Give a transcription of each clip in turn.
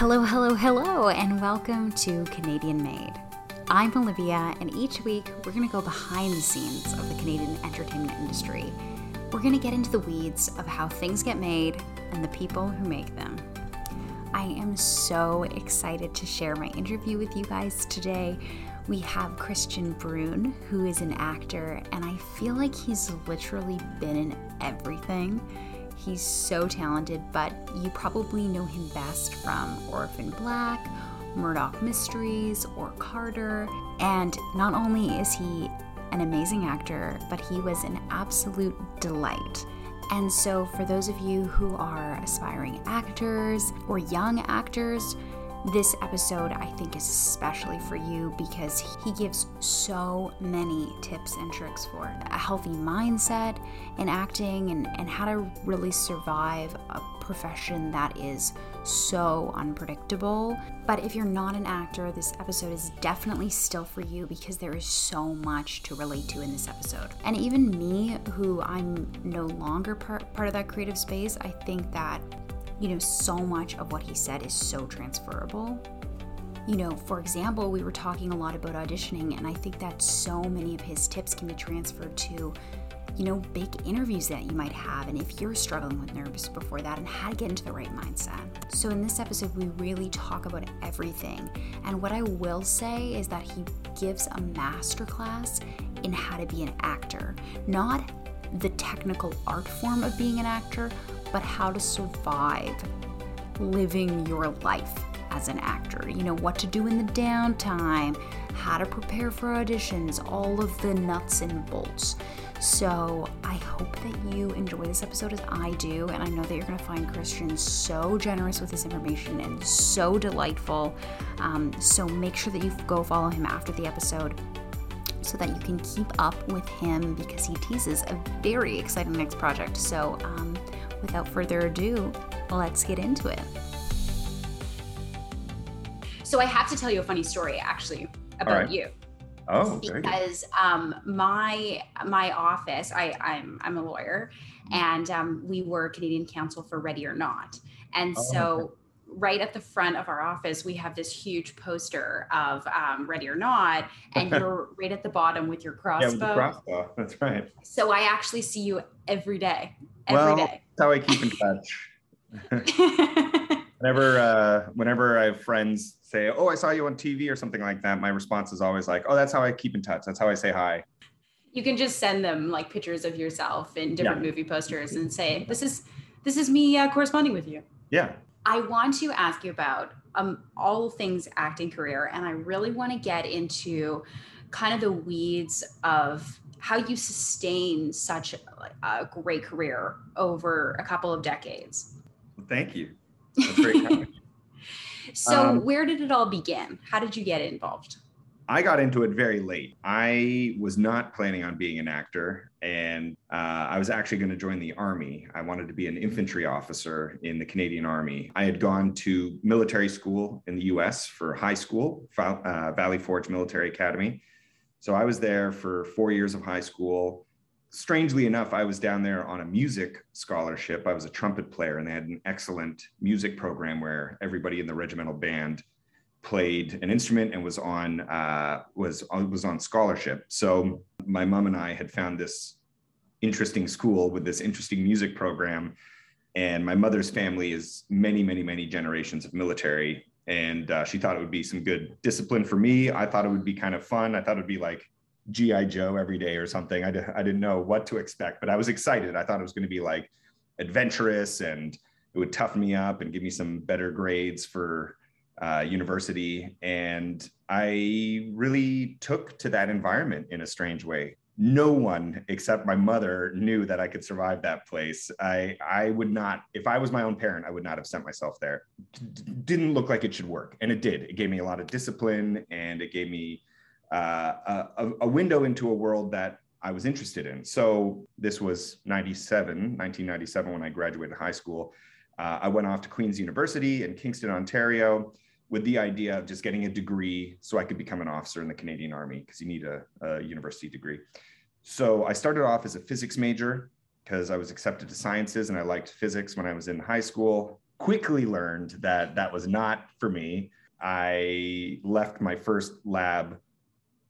Hello, hello, hello, and welcome to Canadian Made. I'm Olivia, and each week we're going to go behind the scenes of the Canadian entertainment industry. We're going to get into the weeds of how things get made and the people who make them. I am so excited to share my interview with you guys today. We have Kristian Bruun, who is an actor, and I feel like he's literally been in everything. He's so talented, but you probably know him best from Orphan Black, Murdoch Mysteries, or Carter. And not only is he an amazing actor, but he was an absolute delight. And so, for those of you who are aspiring actors or young actors, this episode I think is especially for you because he gives so many tips and tricks for a healthy mindset in acting and, and how to really survive a profession that is so unpredictable. But if you're not an actor, this episode is definitely still for you because there is so much to relate to in this episode. And even me, who I'm no longer part, part of that creative space, I think that you know, so much of what he said is so transferable. You know, for example, we were talking a lot about auditioning, and I think that so many of his tips can be transferred to, you know, big interviews that you might have, and if you're struggling with nerves before that, and how to get into the right mindset. So, in this episode, we really talk about everything. And what I will say is that he gives a masterclass in how to be an actor, not the technical art form of being an actor, but how to survive living your life as an actor. You know, what to do in the downtime, how to prepare for auditions, all of the nuts and bolts. So I hope that you enjoy this episode as I do, and I know that you're going to find Kristian so generous with his information and so delightful. Um, so make sure that you go follow him after the episode so that you can keep up with him because he teases a very exciting next project. So um, without further ado, let's get into it. So I have to tell you a funny story actually about right. you. Oh, because um, my my office, I, I'm I'm a lawyer, and um, we were Canadian Counsel for Ready or Not, and oh, so okay. right at the front of our office, we have this huge poster of um, Ready or Not, and you're right at the bottom with your crossbow. Yeah, with the crossbow. That's right. So I actually see you every day. Every well, day. That's how I keep in touch. whenever uh, whenever I have friends say, "Oh, I saw you on TV" or something like that, my response is always like, "Oh, that's how I keep in touch. That's how I say hi." You can just send them like pictures of yourself in different yeah. movie posters and say, "This is this is me uh, corresponding with you." Yeah. I want to ask you about um, all things acting career, and I really want to get into kind of the weeds of how you sustain such a great career over a couple of decades. thank you. so, um, where did it all begin? How did you get involved? I got into it very late. I was not planning on being an actor, and uh, I was actually going to join the Army. I wanted to be an infantry officer in the Canadian Army. I had gone to military school in the US for high school, uh, Valley Forge Military Academy. So I was there for four years of high school. Strangely enough, I was down there on a music scholarship. I was a trumpet player, and they had an excellent music program where everybody in the regimental band played an instrument and was on uh, was was on scholarship. So my mom and I had found this interesting school with this interesting music program, and my mother's family is many, many, many generations of military and uh, she thought it would be some good discipline for me. I thought it would be kind of fun. I thought it would be like GI Joe every day or something. I, d- I didn't know what to expect, but I was excited. I thought it was going to be like adventurous and it would toughen me up and give me some better grades for uh, university. And I really took to that environment in a strange way no one except my mother knew that I could survive that place. I I would not, if I was my own parent, I would not have sent myself there. D- didn't look like it should work, and it did. It gave me a lot of discipline, and it gave me uh, a, a window into a world that I was interested in. So this was 97, 1997 when I graduated high school. Uh, I went off to Queen's University in Kingston, Ontario with the idea of just getting a degree so I could become an officer in the Canadian Army because you need a, a, university degree. So I started off as a physics major because I was accepted to sciences and I liked physics when I was in high school. quickly learned that that was not for me. I left my first lab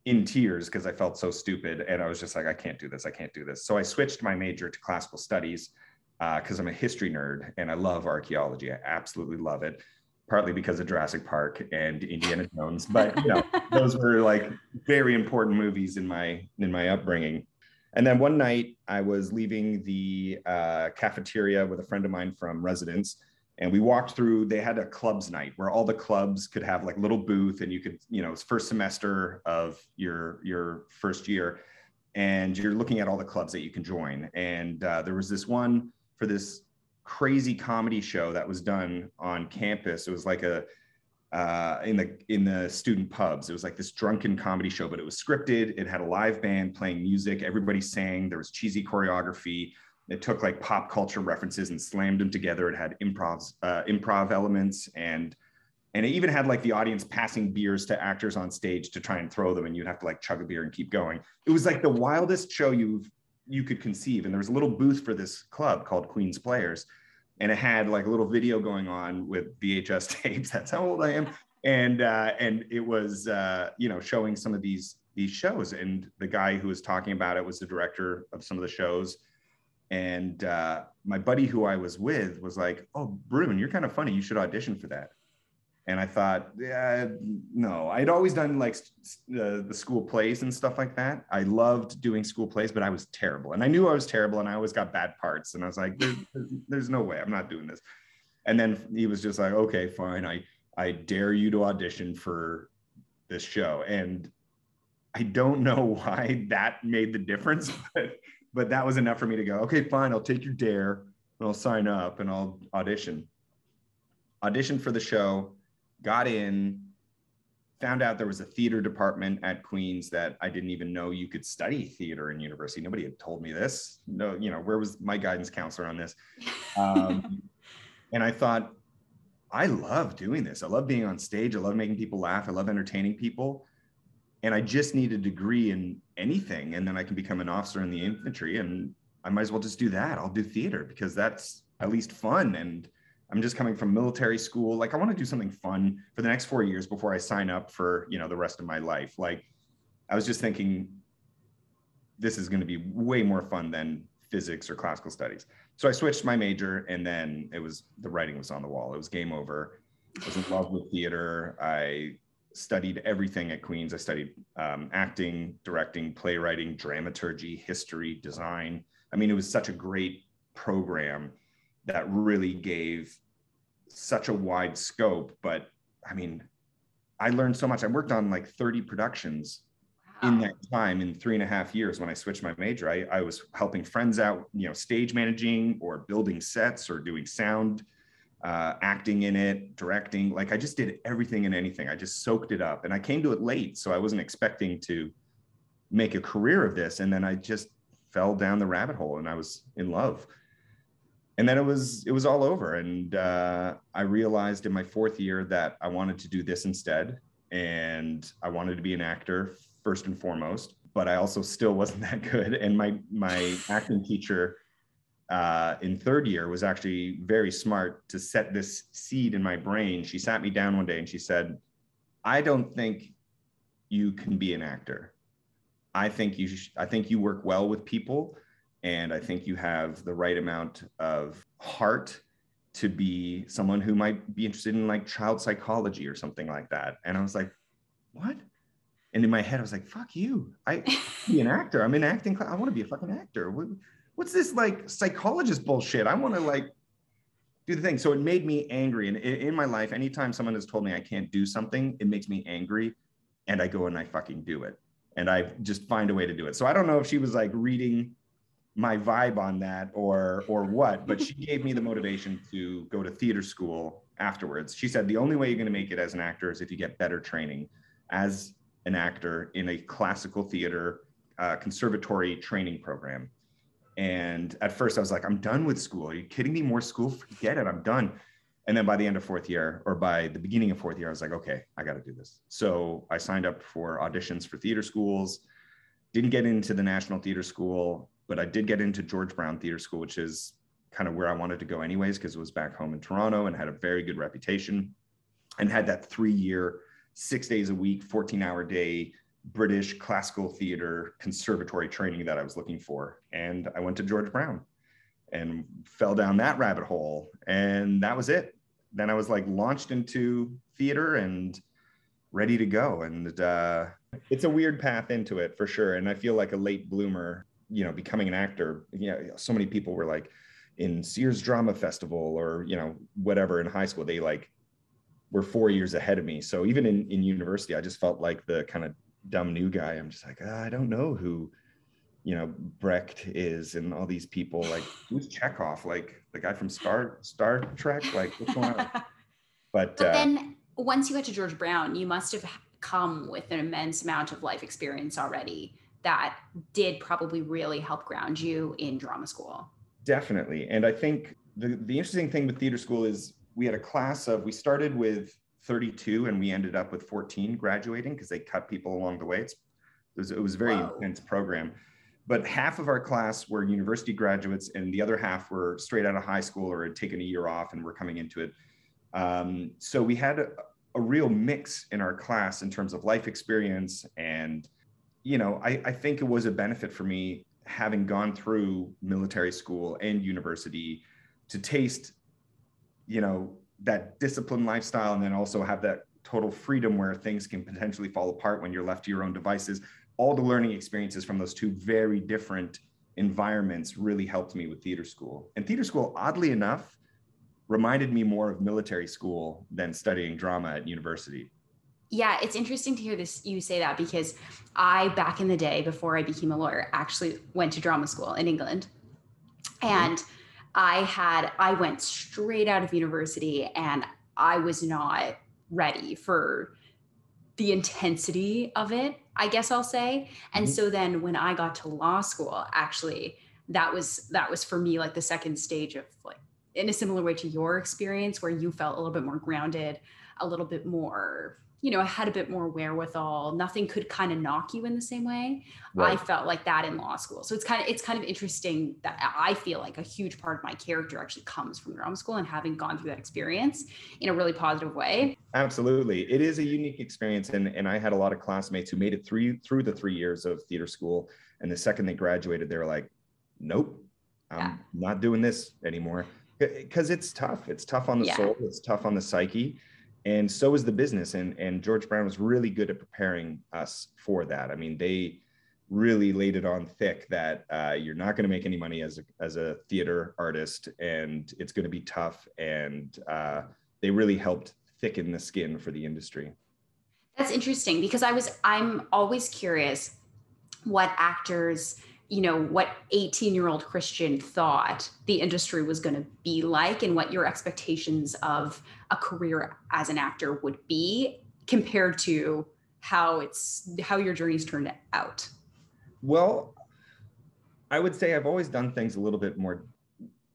in tears because I felt so stupid. And I was just like, I can't do this. I can't do this. So I switched my major to classical studies because uh, I'm a history nerd and I love archaeology. I absolutely love it, partly because of Jurassic Park and Indiana Jones. But you know, those were like very important movies in my in my upbringing. And then one night I was leaving the uh, cafeteria with a friend of mine from residence and we walked through they had a clubs night where all the clubs could have like little booth and you could you know it's first semester of your your first year and you're looking at all the clubs that you can join and uh, there was this one for this crazy comedy show that was done on campus. It was like a uh, in the in the student pubs. It was like this drunken comedy show but it was scripted. It had a live band playing music. Everybody sang. There was cheesy choreography. It took like pop culture references and slammed them together. It had improv uh, improv elements and and it even had like the audience passing beers to actors on stage to try and throw them, and you'd have to like chug a beer and keep going. It was like the wildest show you've you could conceive. And there was a little booth for this club called Queen's Players, and it had like a little video going on with VHS tapes. That's how old I am. And uh, and it was uh, you know showing some of these these shows. And the guy who was talking about it was the director of some of the shows and uh, my buddy who I was with was like, "Oh, Bruun, you're kind of funny. You should audition for that." And I thought, yeah, no. I'd always done like uh, the school plays and stuff like that. I loved doing school plays, but I was terrible, and I knew I was terrible, and I always got bad parts. And I was like, there's, there's no way I'm not doing this. And then he was just like, okay, fine. I I dare you to audition for this show, and I don't know why that made the difference, but but that was enough for me to go, okay, fine, I'll take your dare and I'll sign up and I'll audition. Audition for the show, got in, found out there was a theater department at Queens that I didn't even know you could study theater in university. Nobody had told me this. No, you know, where was my guidance counselor on this? Um, and I thought, I love doing this. I love being on stage. I love making people laugh. I love entertaining people and I just need a degree in anything, and then I can become an officer in the infantry, and I might as well just do that. I'll do theater because that's at least fun. And I'm just coming from military school. Like I want to do something fun for the next four years before I sign up for you know the rest of my life. Like I was just thinking, this is going to be way more fun than physics or classical studies. So I switched my major, and then it was the writing was on the wall. It was game over. I was in love with theater. I studied everything at Queens. I studied um, acting, directing, playwriting, dramaturgy, history, design. I mean, it was such a great program that really gave such a wide scope. But I mean, I learned so much. I worked on like 30 productions wow. in that time in three and a half years when I switched my major. I, I was helping friends out, you know, stage managing or building sets or doing sound uh, acting in it, directing. Like I just did everything and anything. I just soaked it up, and I came to it late, so I wasn't expecting to make a career of this. And then I just fell down the rabbit hole, and I was in love. And then it was it was all over, and uh, I realized in my fourth year that I wanted to do this instead, and I wanted to be an actor first and foremost. But I also still wasn't that good, and my my acting teacher uh, in third year was actually very smart to set this seed in my brain. She sat me down one day and she said, I don't think you can be an actor. I think you sh- I think you work well with people and I think you have the right amount of heart to be someone who might be interested in like child psychology or something like that. And I was like, what? And in my head, I was like, fuck you. I be an actor. I'm in acting class. I want to be a fucking actor what's this like psychologist bullshit? I want to like do the thing. So it made me angry. And in my life, anytime someone has told me I can't do something, it makes me angry. And I go and I fucking do it. And I just find a way to do it. So I don't know if she was like reading my vibe on that or or what, but she gave me the motivation to go to theater school afterwards. She said the only way you're going to make it as an actor is if you get better training as an actor in a classical theater uh, conservatory training program. And at first I was like, I'm done with school. Are you kidding me? More school? Forget it. I'm done. And then by the end of fourth year or by the beginning of fourth year, I was like, okay, I got to do this. So I signed up for auditions for theater schools, didn't get into the National Theater School, but I did get into George Brown Theater School, which is kind of where I wanted to go anyways, because it was back home in Toronto and had a very good reputation and had that three year, six days a week, 14 hour day British classical theater conservatory training that I was looking for. And I went to George Brown and fell down that rabbit hole. And that was it. Then I was like launched into theater and ready to go. And uh, it's a weird path into it for sure. And I feel like a late bloomer, you know, becoming an actor. You know, so many people were like in Sears Drama Festival or, you know, whatever in high school, they like were four years ahead of me. So even in, in university, I just felt like the kind of dumb new guy. I'm just like, oh, I don't know who, you know, Brecht is and all these people. Like, who's Chekhov? Like the guy from Star Star Trek? Like, what's going on? But, but uh, then once you got to George Brown, you must have come with an immense amount of life experience already that did probably really help ground you in drama school. Definitely. And I think the, the interesting thing with theater school is we had a class of, we started with 32 and we ended up with 14 graduating because they cut people along the way. It's, it, was, it was a very Whoa. intense program. But half of our class were university graduates and the other half were straight out of high school or had taken a year off and were coming into it. Um, so we had a, a, real mix in our class in terms of life experience. And, you know, I, I think it was a benefit for me having gone through military school and university to taste, you know, that disciplined lifestyle and then also have that total freedom where things can potentially fall apart when you're left to your own devices. All the learning experiences from those two very different environments really helped me with theater school. And theater school oddly enough reminded me more of military school than studying drama at university yeah it's interesting to hear this you say that because i back in the day before i became a lawyer actually went to drama school in england and mm-hmm I had, I went straight out of university and I was not ready for the intensity of it, I guess I'll say. And mm-hmm. so then when I got to law school, actually, that was that was for me like the second stage of like in a similar way to your experience where you felt a little bit more grounded, a little bit more you know, I had a bit more wherewithal. Nothing could kind of knock you in the same way. Right. I felt like that in law school. So it's kind of it's kind of interesting that I feel like a huge part of my character actually comes from drama school and having gone through that experience in a really positive way. Absolutely. It is a unique experience. And, and I had a lot of classmates who made it through through the three years of theater school. And the second they graduated, they were like, nope, I'm yeah. not doing this anymore. Because it's tough. It's tough on the yeah. soul. It's tough on the psyche and so is the business and and george brown was really good at preparing us for that. I mean they really laid it on thick that uh, you're not going to make any money as a, as a theater artist and it's going to be tough and uh, they really helped thicken the skin for the industry. That's interesting because i was i'm always curious what actors you know what 18 year old kristian thought the industry was going to be like and what your expectations of a career as an actor would be compared to how it's how your journey's turned out? Well i would say i've always done things a little bit more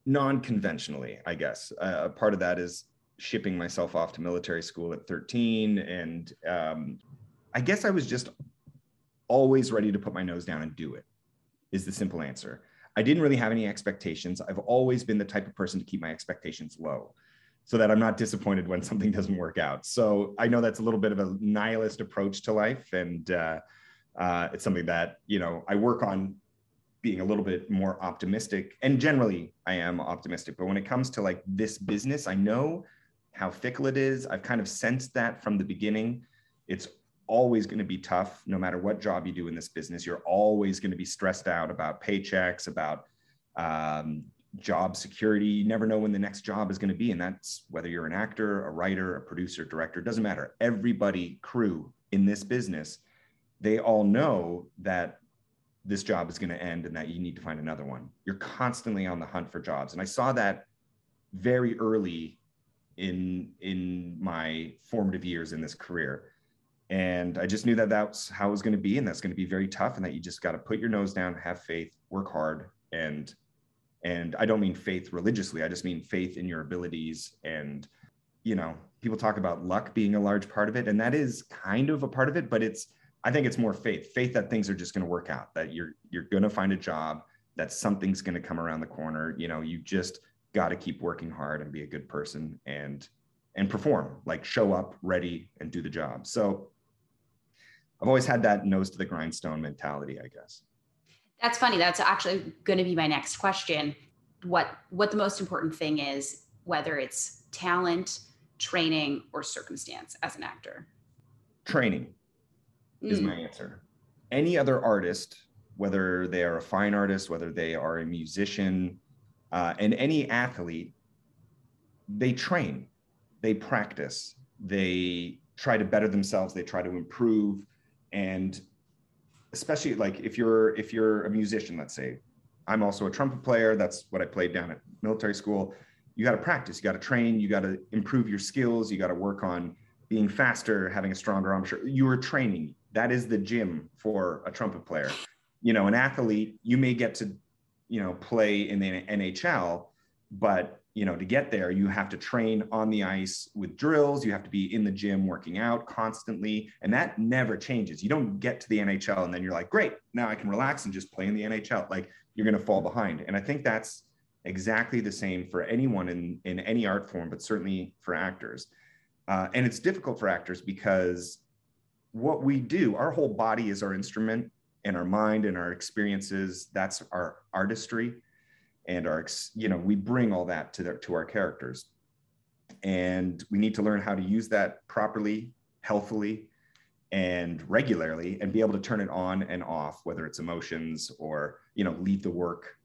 non-conventionally i guess. Uh, part of that is shipping myself off to military school at 13 and um, i guess i was just always ready to put my nose down and do it is the simple answer. I didn't really have any expectations. I've always been the type of person to keep my expectations low so that I'm not disappointed when something doesn't work out. So I know that's a little bit of a nihilist approach to life. And uh, uh, it's something that, you know, I work on being a little bit more optimistic. And generally, I am optimistic. But when it comes to like this business, I know how fickle it is. I've kind of sensed that from the beginning. It's always going to be tough no matter what job you do in this business. You're always going to be stressed out about paychecks about um, job security. You never know when the next job is going to be and that's whether you're an actor a writer a producer director doesn't matter. Everybody crew in this business they all know that this job is going to end and that you need to find another one. You're constantly on the hunt for jobs. And i saw that very early in in my formative years in this career and I just knew that that's how it was going to be, and that's going to be very tough, and that you just got to put your nose down, have faith, work hard, and and I don't mean faith religiously. I just mean faith in your abilities, and you know, people talk about luck being a large part of it, and that is kind of a part of it, but it's I think it's more faith, faith that things are just going to work out, that you're you're going to find a job, that something's going to come around the corner. You know, you just got to keep working hard and be a good person and and perform, like show up ready and do the job. So I've always had that nose to the grindstone mentality, I guess. That's funny. That's actually going to be my next question. What what the most important thing is, whether it's talent, training, or circumstance as an actor? Training mm. is my answer. Any other artist, whether they are a fine artist, whether they are a musician, uh, and any athlete, they train, they practice, they try to better themselves, they try to improve, and especially like if you're if you're a musician, let's say, I'm also a trumpet player. That's what I played down at military school. You got to practice, you got to train, you got to improve your skills, you got to work on being faster, having a stronger arm. sure You are training. That is the gym for a trumpet player. You know, an athlete, you may get to, you know, play in the NHL, but you know, to get there, you have to train on the ice with drills. You have to be in the gym working out constantly. And that never changes. You don't get to the NHL and then you're like, great, now I can relax and just play in the NHL. Like you're going to fall behind. And I think that's exactly the same for anyone in, in any art form, but certainly for actors. Uh, and it's difficult for actors because what we do, our whole body is our instrument and our mind and our experiences, that's our artistry and our you know we bring all that to their to our characters. And we need to learn how to use that properly healthily and regularly and be able to turn it on and off whether it's emotions or you know leave the work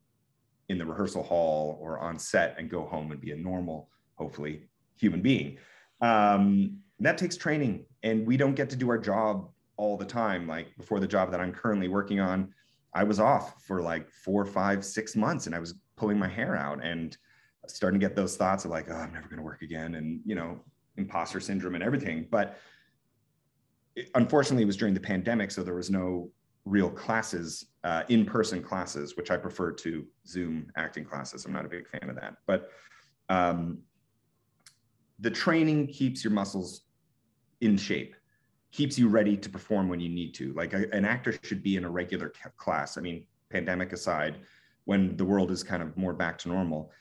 in the rehearsal hall or on set and go home and be a normal hopefully human being. Um, that takes training and we don't get to do our job all the time. Like before the job that i'm currently working on i was off for like four five six months and i was pulling my hair out and starting to get those thoughts of like, oh, I'm never going to work again, and you know, imposter syndrome and everything. But it, unfortunately, it was during the pandemic, so there was no real classes, uh, in-person classes, which I prefer to Zoom acting classes. I'm not a big fan of that, but um, the training keeps your muscles in shape keeps you ready to perform when you need to like a, an actor should be in a regular class i mean pandemic aside when the world is kind of more back to normal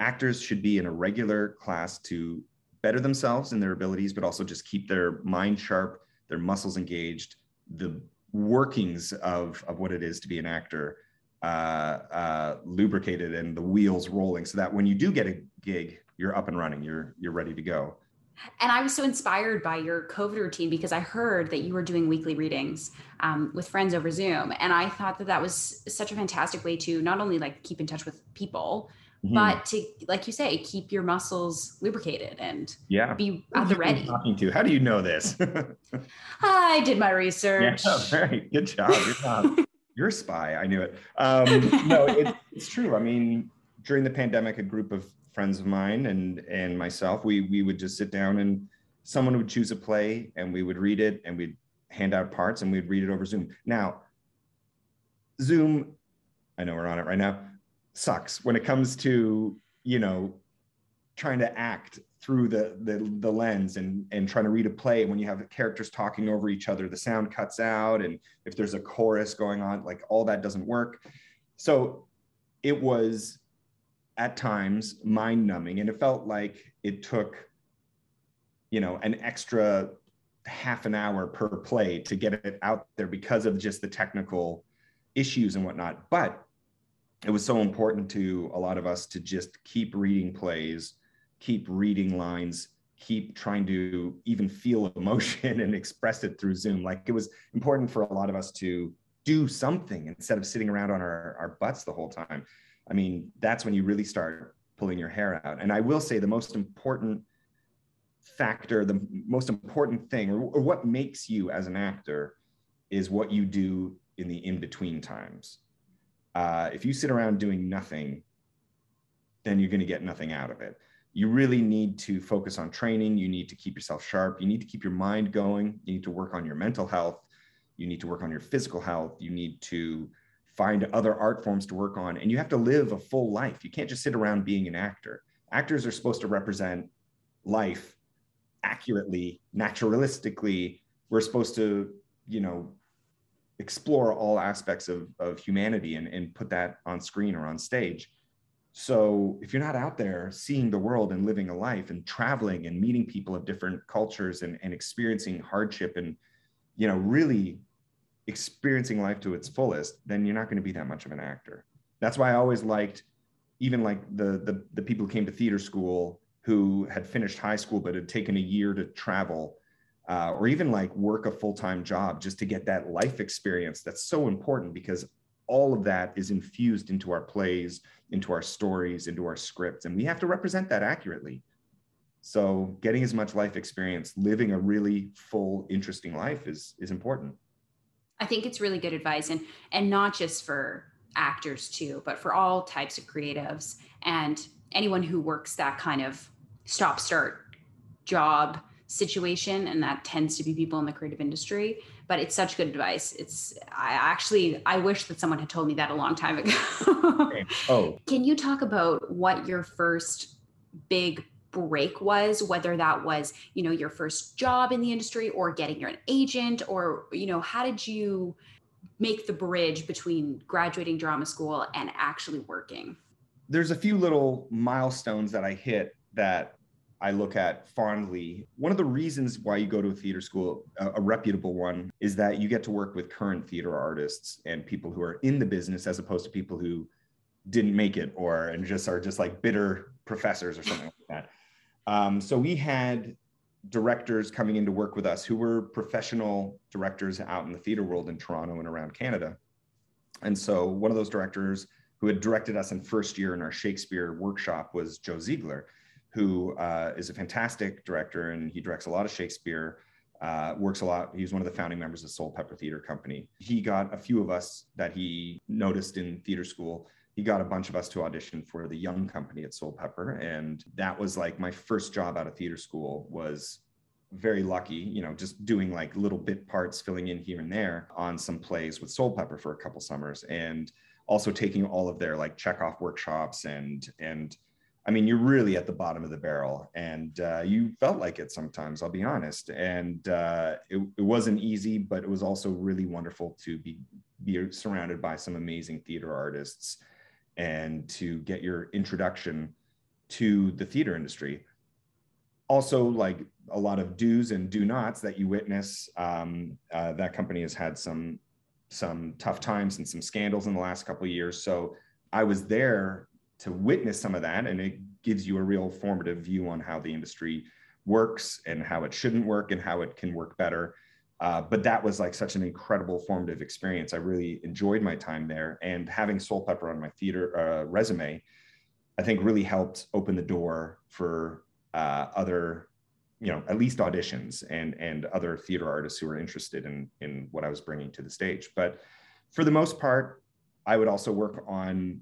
actors should be in a regular class to better themselves in their abilities but also just keep their mind sharp their muscles engaged the workings of, of what it is to be an actor uh, uh, lubricated and the wheels rolling so that when you do get a gig you're up and running you're you're ready to go and I was so inspired by your COVID routine because I heard that you were doing weekly readings um, with friends over Zoom, and I thought that that was such a fantastic way to not only like keep in touch with people, mm-hmm. but to, like you say, keep your muscles lubricated and yeah, be at the ready. Talking to? How do you know this? I did my research. Yeah, very good job. You're, you're a spy. I knew it. Um, no, it, it's true. I mean, during the pandemic, a group of friends of mine and and myself, we we would just sit down and someone would choose a play and we would read it and we'd hand out parts and we'd read it over Zoom. Now, Zoom, I know we're on it right now, sucks when it comes to you know trying to act through the, the the lens and and trying to read a play when you have characters talking over each other the sound cuts out and if there's a chorus going on like all that doesn't work so it was at times mind numbing and it felt like it took you know an extra half an hour per play to get it out there because of just the technical issues and whatnot. But it was so important to a lot of us to just keep reading plays keep reading lines keep trying to even feel emotion and express it through zoom. Like it was important for a lot of us to do something instead of sitting around on our, our butts the whole time I mean, that's when you really start pulling your hair out. And I will say the most important factor, the most important thing, or, or what makes you as an actor is what you do in the in between times. Uh, if you sit around doing nothing, then you're going to get nothing out of it. You really need to focus on training. You need to keep yourself sharp. You need to keep your mind going. You need to work on your mental health. You need to work on your physical health. You need to find other art forms to work on and you have to live a full life. You can't just sit around being an actor. Actors are supposed to represent life accurately naturalistically. We're supposed to you know explore all aspects of, of humanity and, and put that on screen or on stage. So if you're not out there seeing the world and living a life and traveling and meeting people of different cultures and, and experiencing hardship and, you know, really experiencing life to its fullest, then you're not going to be that much of an actor. That's why I always liked even like the, the, the people who came to theater school who had finished high school but had taken a year to travel uh, or even like work a full-time job just to get that life experience that's so important because all of that is infused into our plays into our stories into our scripts and we have to represent that accurately so getting as much life experience living a really full interesting life is is important i think it's really good advice and and not just for actors too but for all types of creatives and anyone who works that kind of stop start job situation and that tends to be people in the creative industry. But it's such good advice. It's i actually i wish that someone had told me that a long time ago. Oh. Can you talk about what your first big break was whether that was you know your first job in the industry or getting your an agent or you know how did you make the bridge between graduating drama school and actually working there's a few little milestones that i hit that I look at fondly. One of the reasons why you go to a theater school, a, a, reputable one, is that you get to work with current theater artists and people who are in the business as opposed to people who didn't make it or and just are just like bitter professors or something like that. Um, so we had directors coming in to work with us who were professional directors out in the theater world in Toronto and around Canada. And so one of those directors who had directed us in first year in our Shakespeare workshop was Joe Ziegler who uh, is a fantastic director and he directs a lot of Shakespeare. Uh, works a lot. He's one of the founding members of Soulpepper Theater Company. He got a few of us that he noticed in theater school. He got a bunch of us to audition for the young company at Soulpepper, and that was like my first job out of theater school. Was very lucky, you know, just doing like little bit parts, filling in here and there on some plays with Soulpepper for a couple summers, and also taking all of their like Chekhov workshops and and I mean, you're really at the bottom of the barrel, and uh, you felt like it sometimes. I'll be honest, and uh, it, it, wasn't easy, but it was also really wonderful to be be surrounded by some amazing theater artists, and to get your introduction to the theater industry. Also, like a lot of do's and do nots that you witness. Um, uh, that company has had some some tough times and some scandals in the last couple of years. So I was there to witness some of that and it gives you a real formative view on how the industry works and how it shouldn't work and how it can work better uh, but that was like such an incredible formative experience i really enjoyed my time there and having Soulpepper on my theater uh, resume i think really helped open the door for uh, other you know at least auditions and and other theater artists who were interested in in what i was bringing to the stage but for the most part i would also work on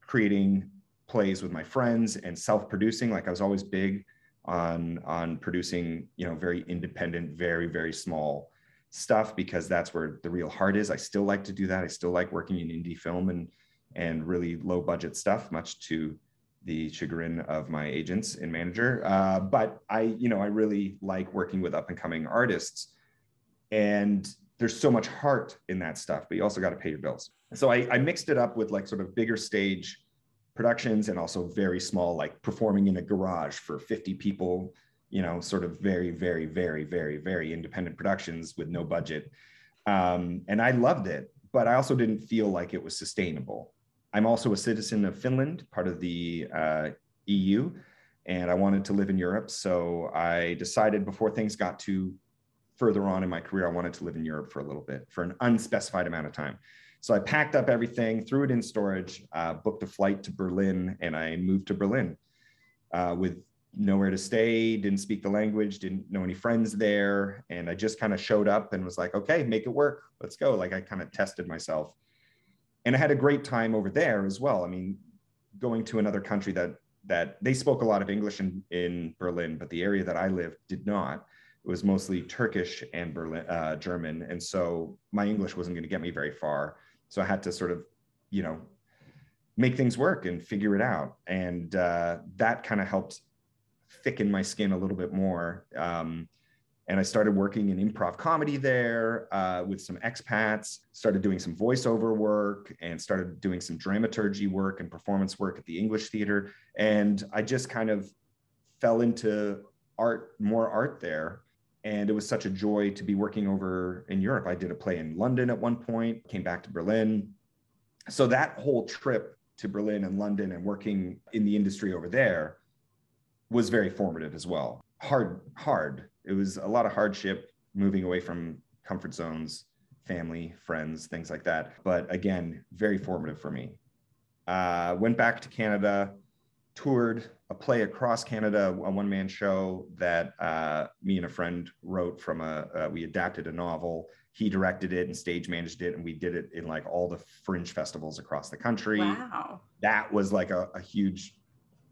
creating plays with my friends and self-producing. Like I was always big on on producing, you know, very independent, very very small stuff because that's where the real heart is. I still like to do that. I still like working in indie film and and really low budget stuff, much to the chagrin of my agents and manager. Uh, but I, you know, I really like working with up and coming artists. And there's so much heart in that stuff, but you also got to pay your bills. So I, I mixed it up with like sort of bigger stage productions and also very small, like performing in a garage for 50 people, you know, sort of very, very, very, very, very independent productions with no budget. Um, and I loved it, but I also didn't feel like it was sustainable. I'm also a citizen of Finland, part of the uh, EU, and I wanted to live in Europe. So I decided before things got too further on in my career, I wanted to live in Europe for a little bit, for an unspecified amount of time. So I packed up everything, threw it in storage, uh, booked a flight to Berlin, and I moved to Berlin uh, with nowhere to stay, didn't speak the language, didn't know any friends there. And I just kind of showed up and was like, okay, make it work. Let's go. Like I kind of tested myself. And I had a great time over there as well. I mean, going to another country that that they spoke a lot of English in, in Berlin, but the area that I lived did not it was mostly Turkish and Berlin, uh, German. And so my English wasn't going to get me very far. So I had to sort of, you know, make things work and figure it out. And uh, that kind of helped thicken my skin a little bit more. Um, and I started working in improv comedy there uh, with some expats. Started doing some voiceover work and started doing some dramaturgy work and performance work at the English Theater. And I just kind of fell into art, more art there. And it was such a joy to be working over in Europe. I did a play in London at one point, came back to Berlin. So that whole trip to Berlin and London and working in the industry over there was very formative as well. Hard, hard it was a lot of hardship moving away from comfort zones, family, friends, things like that. But again, very formative for me. Uh, went back to Canada, toured a play across Canada, a one man show that uh, me and a friend wrote from a, uh, we adapted a novel. He directed it and stage managed it, and we did it in like all the fringe festivals across the country. Wow. That was like a, a huge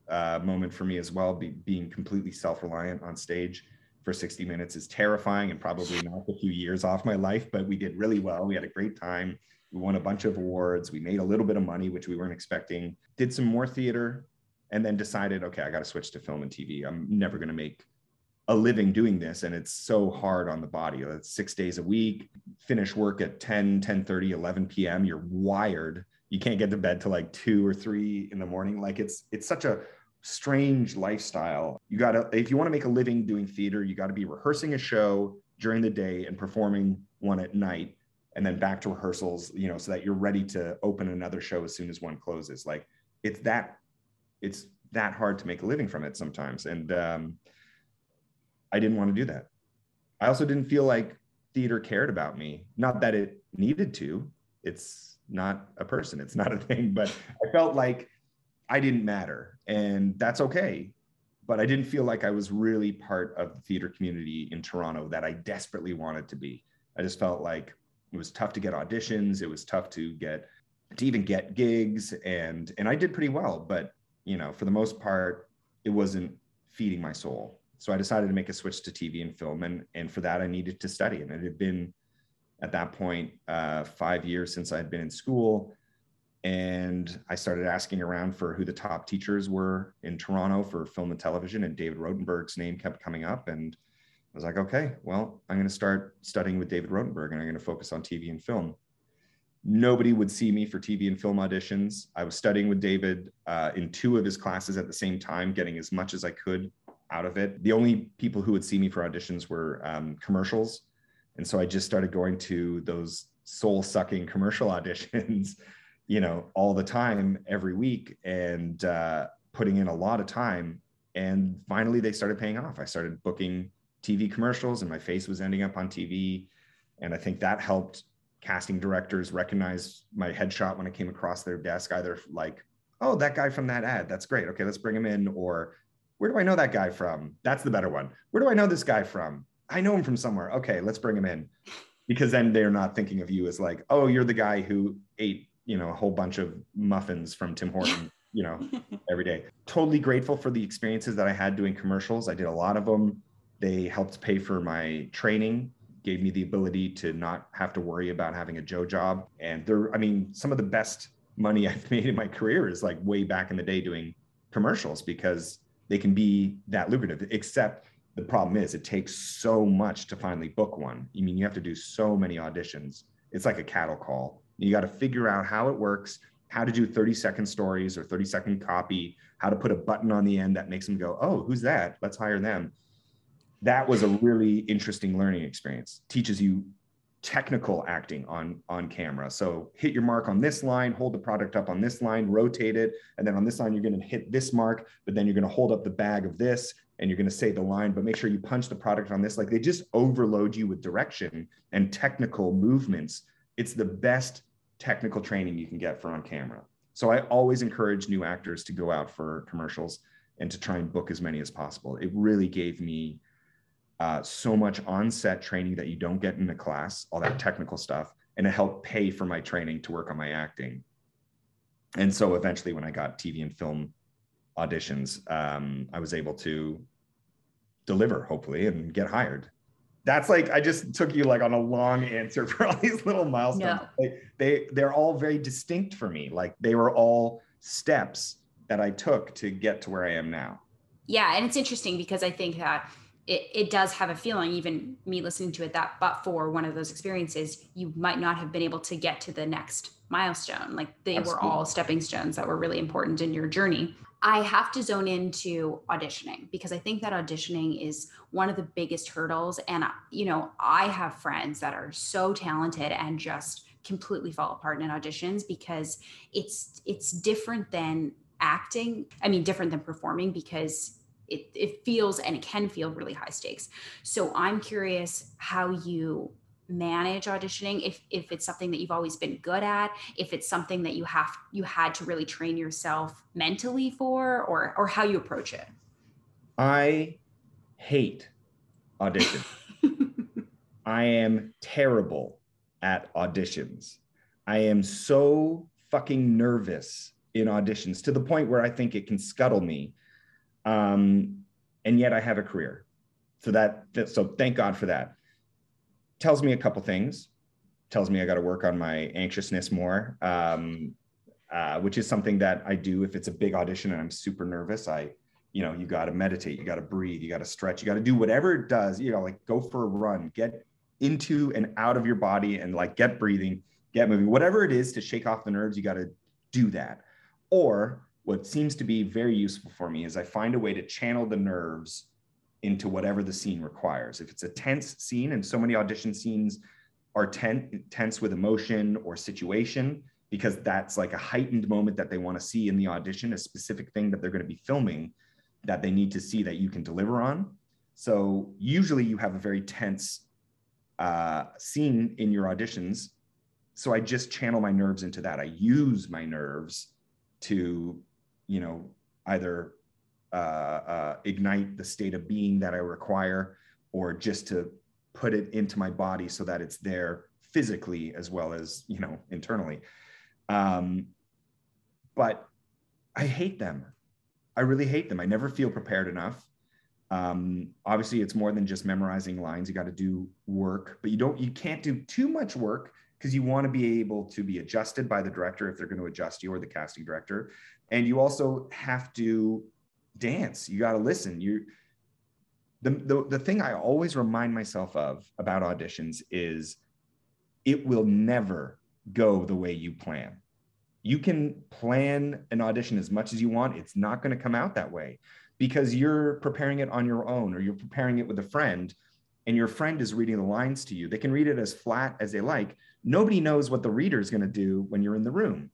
uh, moment for me as well, be, being completely self reliant on stage for 60 minutes is terrifying and probably knocked a few years off my life, but we did really well. We had a great time. We won a bunch of awards. We made a little bit of money, which we weren't expecting. Did some more theater and then decided, okay, I got to switch to film and TV. I'm never going to make a living doing this and it's so hard on the body it's six days a week finish work at 10 10 30 11 p.m you're wired you can't get to bed till like two or three in the morning like it's it's such a strange lifestyle. You got to, if you want to make a living doing theater, you got to be rehearsing a show during the day and performing one at night and then back to rehearsals, you know, so that you're ready to open another show as soon as one closes. Like it's that, it's that hard to make a living from it sometimes. And um, I didn't want to do that. I also didn't feel like theater cared about me. Not that it needed to, it's not a person, it's not a thing, but I felt like I didn't matter. And that's okay. But I didn't feel like I was really part of the theater community in Toronto that I desperately wanted to be. I just felt like it was tough to get auditions. It was tough to get to even get gigs and and I did pretty well, but you know, for the most part, it wasn't feeding my soul. So I decided to make a switch to TV and film, and and for that I needed to study. And it had been at that point uh, five years since I had been in school and I started asking around for who the top teachers were in Toronto for film and television, and David Rotenberg's name kept coming up, and I was like, okay, well, I'm going to start studying with David Rotenberg, and I'm going to focus on TV and film. Nobody would see me for TV and film auditions. I was studying with David uh, in two of his classes at the same time, getting as much as I could out of it. The only people who would see me for auditions were um, commercials. And so I just started going to those soul sucking commercial auditions you know, all the time every week and uh, putting in a lot of time. And finally, they started paying off. I started booking TV commercials, and my face was ending up on TV. And I think that helped casting directors recognize my headshot when I came across their desk, either like, oh, that guy from that ad, that's great. Okay, let's bring him in. Or where do I know that guy from? That's the better one. Where do I know this guy from? I know him from somewhere. Okay, let's bring him in. Because then they're not thinking of you as like, oh, you're the guy who ate you know a whole bunch of muffins from Tim Horton, you know, every day. Totally grateful for the experiences that I had doing commercials. I did a lot of them. They helped pay for my training, gave me the ability to not have to worry about having a Joe job. And they're, I mean, some of the best money I've made in my career is like way back in the day doing commercials because they can be that lucrative, except the problem is it takes so much to finally book one. I mean, you have to do so many auditions. It's like a cattle call. You got to figure out how it works, how to do 30 second stories or 30 second copy, how to put a button on the end that makes them go, oh, who's that? Let's hire them. That was a really interesting learning experience. Teaches you technical acting on on camera. So hit your mark on this line, hold the product up on this line, rotate it, and then on this line you're going to hit this mark, but then you're going to hold up the bag of this and you're going to say the line, but make sure you punch the product on this. Like they just overload you with direction and technical movements. It's the best technical training you can get for on camera. So I always encourage new actors to go out for commercials and to try and book as many as possible. It really gave me uh, so much on-set training that you don't get in the class, all that technical stuff, and it helped pay for my training to work on my acting. And so eventually, when I got TV and film auditions, um, I was able to deliver, hopefully, and get hired that's like I just took you like on a long answer for all these little milestones. No. They, they they're all very distinct for me. Like they were all steps that I took to get to where I am now. Yeah, and it's interesting because I think that it, it does have a feeling, even me listening to it, that but for one of those experiences, you might not have been able to get to the next milestone. Like they Absolutely. were all stepping stones that were really important in your journey. I have to zone into auditioning because I think that auditioning is one of the biggest hurdles. And, uh, you know, I have friends that are so talented and just completely fall apart in auditions because it's it's different than acting i mean different than performing because it, it feels and it can feel really high stakes. So i'm curious how you manage auditioning if if it's something that you've always been good at if it's something that you have you had to really train yourself mentally for or or how you approach it. I hate audition i am terrible at auditions. I am so fucking nervous in auditions to the point where i think it can scuttle me um, and yet I have a career. So that, so thank God for that. Tells me a couple things. Tells me I got to work on my anxiousness more, um, uh, which is something that I do if it's a big audition and I'm super nervous. I, you know, you got to meditate, you got to breathe, you got to stretch, you got to do whatever it does. You know, like go for a run, get into and out of your body, and like get breathing, get moving, whatever it is to shake off the nerves. You got to do that. Or what seems to be very useful for me is I find a way to channel the nerves into whatever the scene requires. If it's a tense scene, and so many audition scenes are ten, tense with emotion or situation, because that's like a heightened moment that they want to see in the audition, a specific thing that they're going to be filming that they need to see that you can deliver on. So usually you have a very tense uh, scene in your auditions. So I just channel my nerves into that. I use my nerves to you know, either uh, uh, ignite the state of being that I require, or just to put it into my body so that it's there physically as well as you know internally. Um, but I hate them. I really hate them. I never feel prepared enough. Um, obviously, it's more than just memorizing lines. You got to do work, but you don't. You can't do too much work because you want to be able to be adjusted by the director if they're going to adjust you or the casting director and you also have to dance. You got to listen. You the, the the thing i always remind myself of about auditions is it will never go the way you plan. You can plan an audition as much as you want. It's not going to come out that way because you're preparing it on your own or you're preparing it with a friend and your friend is reading the lines to you. They can read it as flat as they like. Nobody knows what the reader is going to do when you're in the room.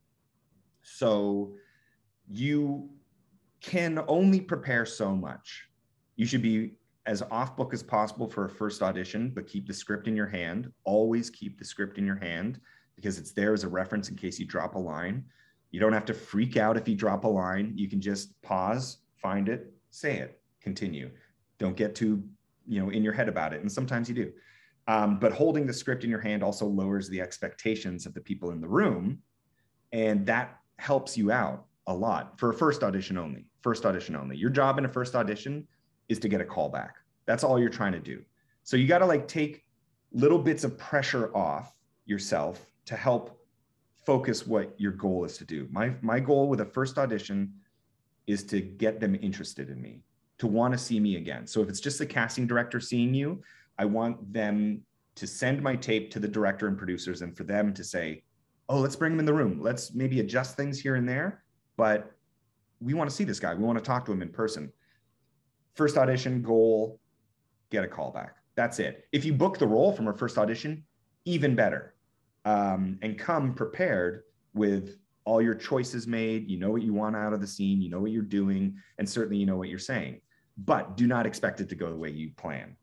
So you can only prepare so much. You should be as off book as possible for a first audition, but keep the script in your hand. Always keep the script in your hand because it's there as a reference in case you drop a line. You don't have to freak out if you drop a line. You can just pause, find it, say it, continue. Don't get too, you know, in your head about it. And sometimes you do. Um, but holding the script in your hand also lowers the expectations of the people in the room. And that helps you out a lot for a first audition only. First audition only. Your job in a first audition is to get a call back. That's all you're trying to do. So you got to like take little bits of pressure off yourself to help focus what your goal is to do. My my goal with a first audition is to get them interested in me, to want to see me again. So if it's just the casting director seeing you, I want them to send my tape to the director and producers and for them to say, "Oh, let's bring them in the room. Let's maybe adjust things here and there." But we want to see this guy. We want to talk to him in person. First audition, goal, get a call back. That's it. If you book the role from our first audition, even better. Um, and come prepared with all your choices made. You know what you want out of the scene, you know what you're doing, and certainly you know what you're saying. But do not expect it to go the way you plan.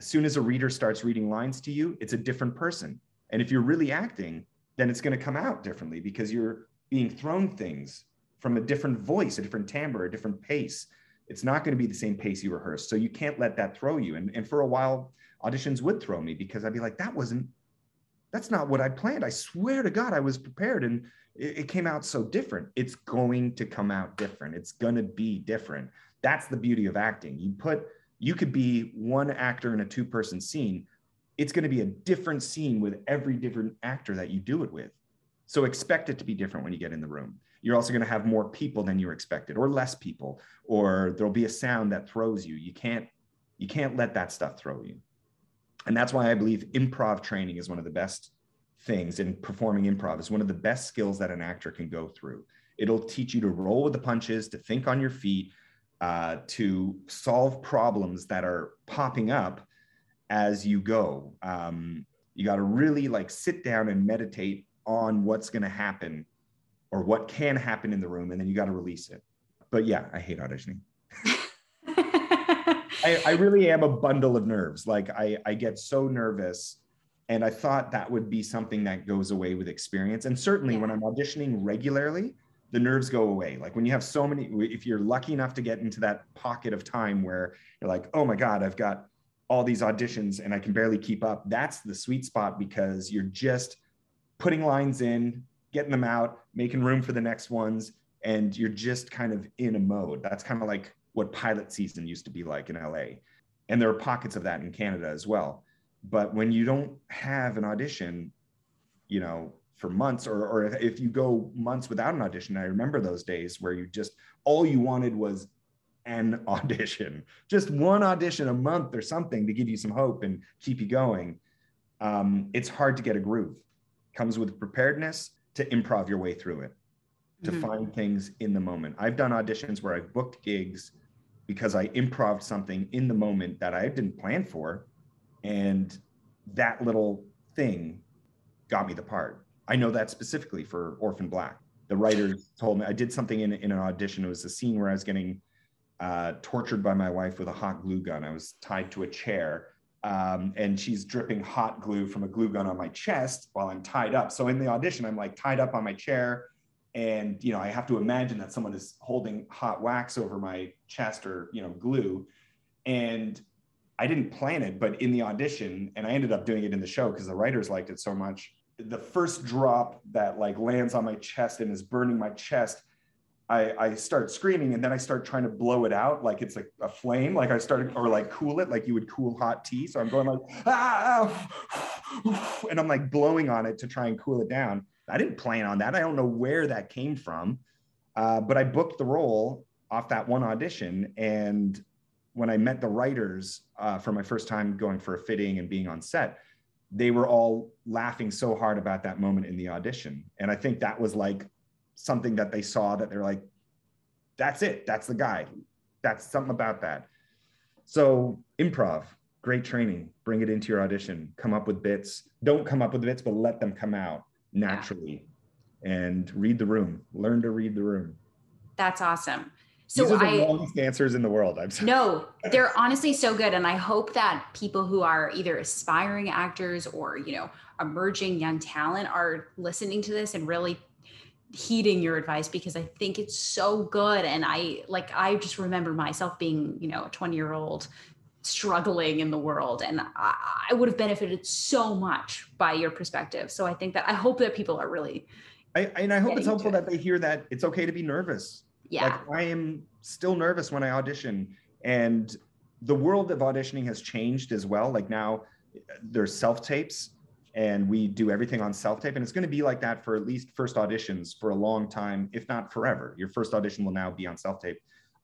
As soon as a reader starts reading lines to you, it's a different person. And if you're really acting, then it's going to come out differently because you're being thrown things from a different voice, a different timbre, a different pace. It's not going to be the same pace you rehearse. So you can't let that throw you. And, and for a while, auditions would throw me because I'd be like, that wasn't, that's not what I planned. I swear to God, I was prepared and it, it came out so different. It's going to come out different. It's going to be different. That's the beauty of acting. You put, you could be one actor in a two person scene. It's going to be a different scene with every different actor that you do it with. So expect it to be different when you get in the room you're also going to have more people than you expected or less people or there'll be a sound that throws you you can't You can't let that stuff throw you. And that's why I believe improv training is one of the best things in performing improv is one of the best skills that an actor can go through. It'll teach you to roll with the punches, to think on your feet, uh, to solve problems that are popping up as you go. Um, you got to really like sit down and meditate on what's going to happen or what can happen in the room, and then you got to release it. But yeah, I hate auditioning. I, I, really am a bundle of nerves. Like I, I get so nervous. And I thought that would be something that goes away with experience. And certainly yeah. when I'm auditioning regularly, the nerves go away. Like when you have so many, if you're lucky enough to get into that pocket of time where you're like, oh my God, I've got all these auditions and I can barely keep up, that's the sweet spot because you're just putting lines in, getting them out, making room for the next ones, and you're just kind of in a mode. That's kind of like what pilot season used to be like in LA. And there are pockets of that in Canada as well. But when you don't have an audition, you know, for months or, or if you go months without an audition i remember those days where you just all you wanted was an audition just one audition a month or something to give you some hope and keep you going um, it's hard to get a groove comes with preparedness to improv your way through it to mm-hmm. find things in the moment i've done auditions where i've booked gigs because i improv something in the moment that i didn't plan for and that little thing got me the part I know that specifically for Orphan Black. The writers told me I did something in, in an audition. It was a scene where I was getting uh, tortured by my wife with a hot glue gun. I was tied to a chair um, and she's dripping hot glue from a glue gun on my chest while I'm tied up. So in the audition, I'm like tied up on my chair, and you know I have to imagine that someone is holding hot wax over my chest or you know glue, and I didn't plan it, but in the audition, and I ended up doing it in the show because the writers liked it so much the first drop that like lands on my chest and is burning my chest I, I start screaming and then I start trying to blow it out like it's a, a flame, like I started, or like cool it like you would cool hot tea. So I'm going like, ah, and I'm like blowing on it to try and cool it down. I didn't plan on that. I don't know where that came from, uh, but I booked the role off that one audition. And when I met the writers uh, for my first time going for a fitting and being on set, they were all laughing so hard about that moment in the audition. And I think that was like something that they saw that they're like, that's it. That's the guy. That's something about that. So improv, great training. Bring it into your audition. Come up with bits. Don't come up with bits, but let them come out naturally. And read the room. Learn to read the room. That's awesome. So These are the I, longest answers in the world. I'm sorry. No, they're honestly so good. And I hope that people who are either aspiring actors or, you know, emerging young talent are listening to this and really heeding your advice because I think it's so good. And I like I just remember myself being, you know, a 20 year old struggling in the world. And I, I would have benefited so much by your perspective. So I think that I hope that people are really I, and I hope it's helpful that they hear that it's okay to be nervous yeah. Like I am still nervous when I audition. And the world of auditioning has changed as well. Like now eh, there's self tapes and we do everything on self tape. And it's going to be like that for at least first auditions for a long time, if not forever. Your first audition will now be on self tape.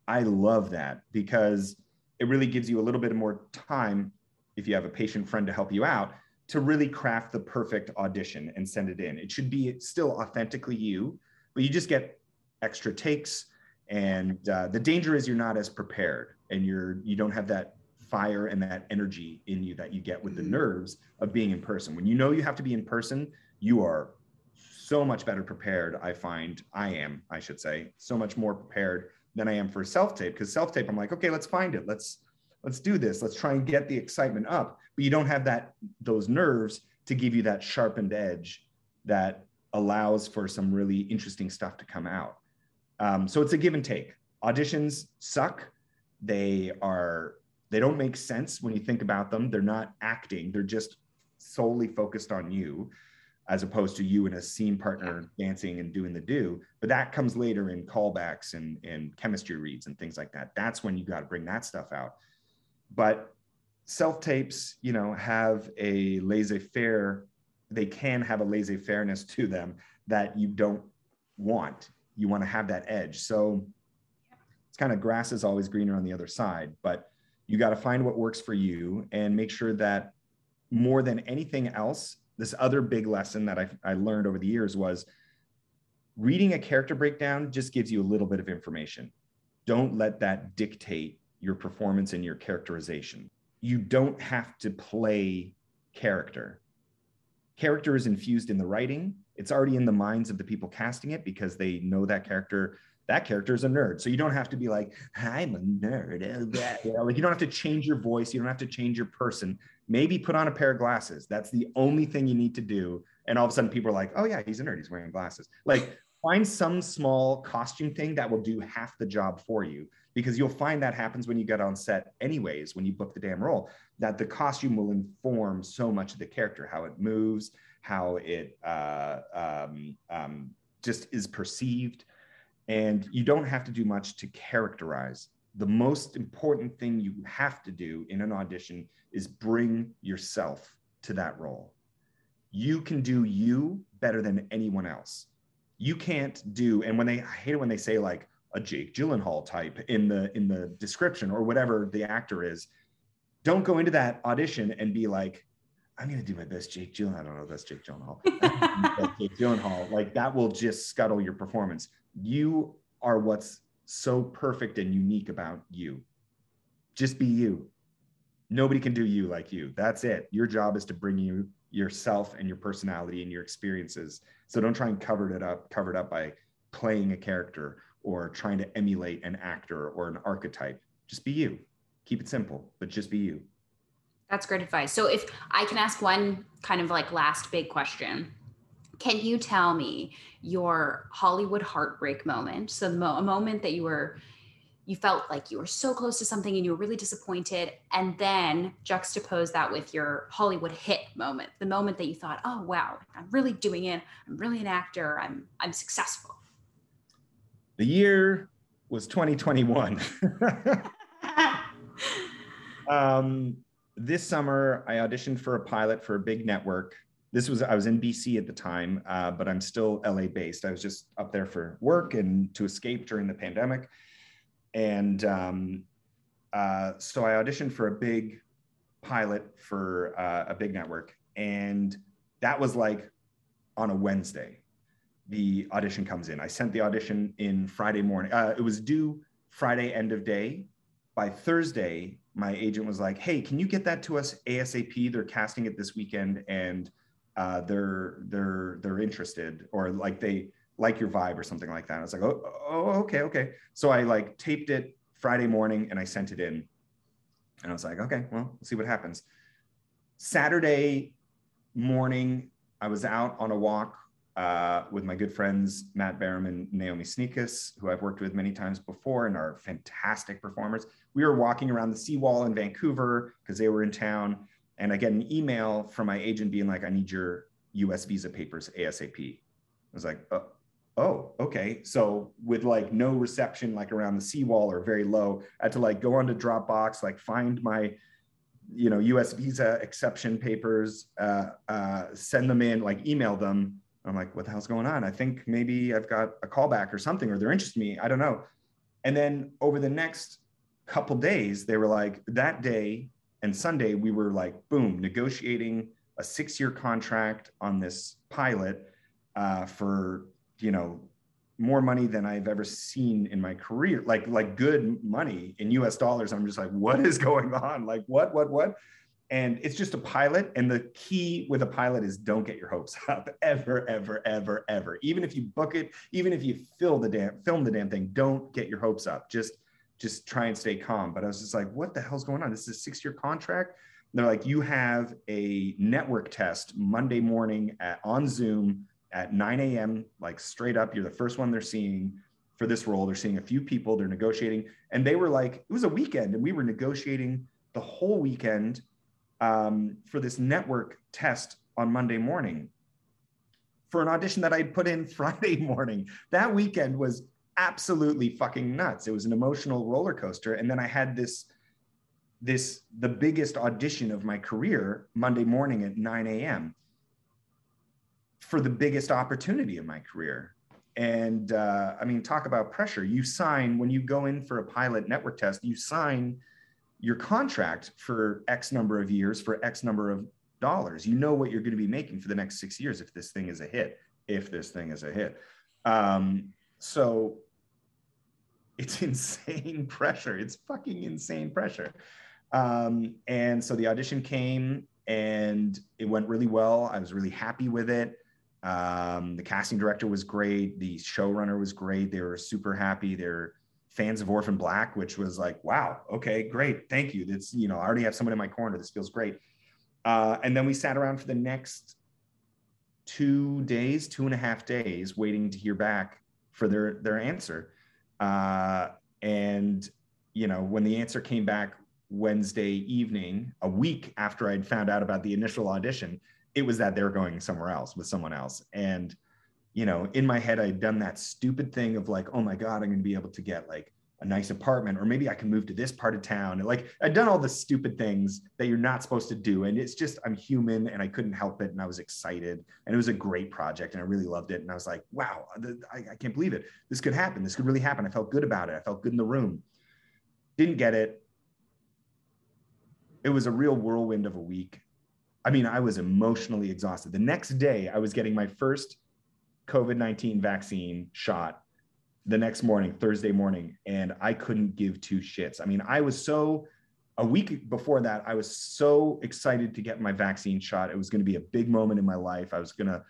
I love that because it really gives you a little bit more time if you have a patient friend to help you out to really craft the perfect audition and send it in. It should be still authentically you, but you just get extra takes and uh, the danger is you're not as prepared and you're you don't have that fire and that energy in you that you get with the mm-hmm. nerves of being in person when you know you have to be in person you are so much better prepared i find i am i should say so much more prepared than i am for self tape because self tape i'm like okay let's find it let's let's do this let's try and get the excitement up but you don't have that those nerves to give you that sharpened edge that allows for some really interesting stuff to come out um, so it's a give and take. Auditions suck. They are they don't make sense when you think about them. They're not acting. They're just solely focused on you, as opposed to you and a scene partner dancing and doing the do. But that comes later in callbacks and and chemistry reads and things like that. That's when you got to bring that stuff out. But self tapes, you know, have a laissez faire. They can have a laissez fairness to them that you don't want you want to have that edge. So it's kind of grass is always greener on the other side. But You got to find what works for you and make sure that more than anything else, this other big lesson that I, I learned over the years was reading a character breakdown just gives you a little bit of information. Don't let that dictate your performance and your characterization. You don't have to play character. Character is infused in the writing. It's already in the minds of the people casting it because they know that character. That character is a nerd. So you don't have to be like, I'm a nerd. You know, like you don't have to change your voice. You don't have to change your person. Maybe put on a pair of glasses. That's the only thing you need to do. And all of a sudden people are like, oh yeah, he's a nerd. He's wearing glasses. Like find some small costume thing that will do half the job for you because you'll find that happens when you get on set anyways when you book the damn role that the costume will inform so much of the character how it moves how it uh, um, um, just is perceived and you don't have to do much to characterize. The most important thing you have to do in an audition is bring yourself to that role. You can do you better than anyone else. You can't do and when they I hate it when they say like a Jake Gyllenhaal type in the in the description or whatever the actor is. Don't go into that audition and be like I'm gonna do my best Jake Gyllenhaal. I don't know if that's Jake Gyllenhaal. Jake Gyllenhaal. Like that will just scuttle your performance you are what's so perfect and unique about you just be you nobody can do you like you that's it your job is to bring you yourself and your personality and your experiences. So don't try and cover it up, cover it up by playing a character or trying to emulate an actor or an archetype. Just be you. Keep it simple, but just be you. That's great advice. So if I can ask one kind of like last big question. Can you tell me your Hollywood heartbreak moment? So the mo- a moment that you were you felt like you were so close to something and you were really disappointed and then juxtapose that with your hollywood hit moment the moment that you thought oh wow i'm really doing it. I'm really an actor. I'm i'm successful. The year was 2021 um, this summer i auditioned for a pilot for a big network this was i was in bc at the time uh, but i'm still la based i was just up there for work and to escape during the pandemic and um, uh, so I auditioned for a big pilot for uh, a big network, and that was like on a Wednesday. The audition comes in. I sent the audition in Friday morning. Uh, it was due Friday end of day. By Thursday, my agent was like, "Hey, can you get that to us ASAP? They're casting it this weekend, and uh, they're they're they're interested, or like they like your vibe or something like that. I was like, oh, oh, okay, okay. So I like taped it Friday morning and I sent it in. And I was like, okay, well, we'll see what happens. Saturday morning, I was out on a walk uh, with my good friends, Matt Baram and Naomi Snieckus, who I've worked with many times before and are fantastic performers. We were walking around the seawall in Vancouver because they were in town. And I get an email from my agent being like, I need your US visa papers ASAP. I was like, oh, oh, okay. So with like no reception, like around the seawall or very low, I had to like go onto Dropbox, like find my, you know, US visa exception papers, uh, uh, send them in, like email them. I'm like, what the hell's going on? I think maybe I've got a callback or something, or they're interested in me. I don't know. And then over the next couple days, they were like, that day and Sunday, we were like, boom, negotiating a six year contract on this pilot uh, for you know more money than I've ever seen in my career, like like good money in US dollars. I'm just like, what is going on? Like what, what, what? And it's just a pilot. And the key with a pilot is don't get your hopes up ever, ever, ever, ever. Even if you book it, even if you fill the damn film the damn thing, don't get your hopes up. Just just try and stay calm. But I was just like, what the hell's going on? This is a six-year contract. And they're like, you have a network test Monday morning at, on Zoom at 9 a.m., like straight up. You're the first one they're seeing for this role. They're seeing a few people, they're negotiating. And they were like, it was a weekend, and we were negotiating the whole weekend um, for this network test on Monday morning for an audition that I put in Friday morning. That weekend was absolutely fucking nuts. It was an emotional roller coaster. And then I had this this the biggest audition of my career Monday morning at 9 a.m for the biggest opportunity of my career. And uh, I mean, talk about pressure. You sign when you go in for a pilot network test, you sign your contract for X number of years for X number of dollars. You know what you're going to be making for the next six years if this thing is a hit, if this thing is a hit. Um, so it's insane pressure. It's fucking insane pressure. Um, and so the audition came and it went really well. I was really happy with it. Um, the casting director was great. The showrunner was great. They were super happy. They're fans of Orphan Black, which was like, wow, okay, great, thank you. That's you know, I already have someone in my corner. This feels great. Uh, and then we sat around for the next two days, two and a half days, waiting to hear back for their their answer. Uh, and you know, when the answer came back Wednesday evening, a week after I'd found out about the initial audition, it was that they were going somewhere else with someone else. And you know, in my head, I'd done that stupid thing of like, oh my God, I'm going to be able to get like a nice apartment, or maybe I can move to this part of town. And like, I'd done all the stupid things that you're not supposed to do. And it's just, I'm human and I couldn't help it. And I was excited. And it was a great project and I really loved it. And I was like, wow, I, I can't believe it. This could happen. This could really happen. I felt good about it. I felt good in the room. Didn't get it. It was a real whirlwind of a week. I mean, I was emotionally exhausted. The next day, I was getting my first COVID 19 vaccine shot the next morning, Thursday morning, and I couldn't give two shits. I mean, I was so, a week before that, I was so excited to get my vaccine shot. It was going to be a big moment in my life. I was going to,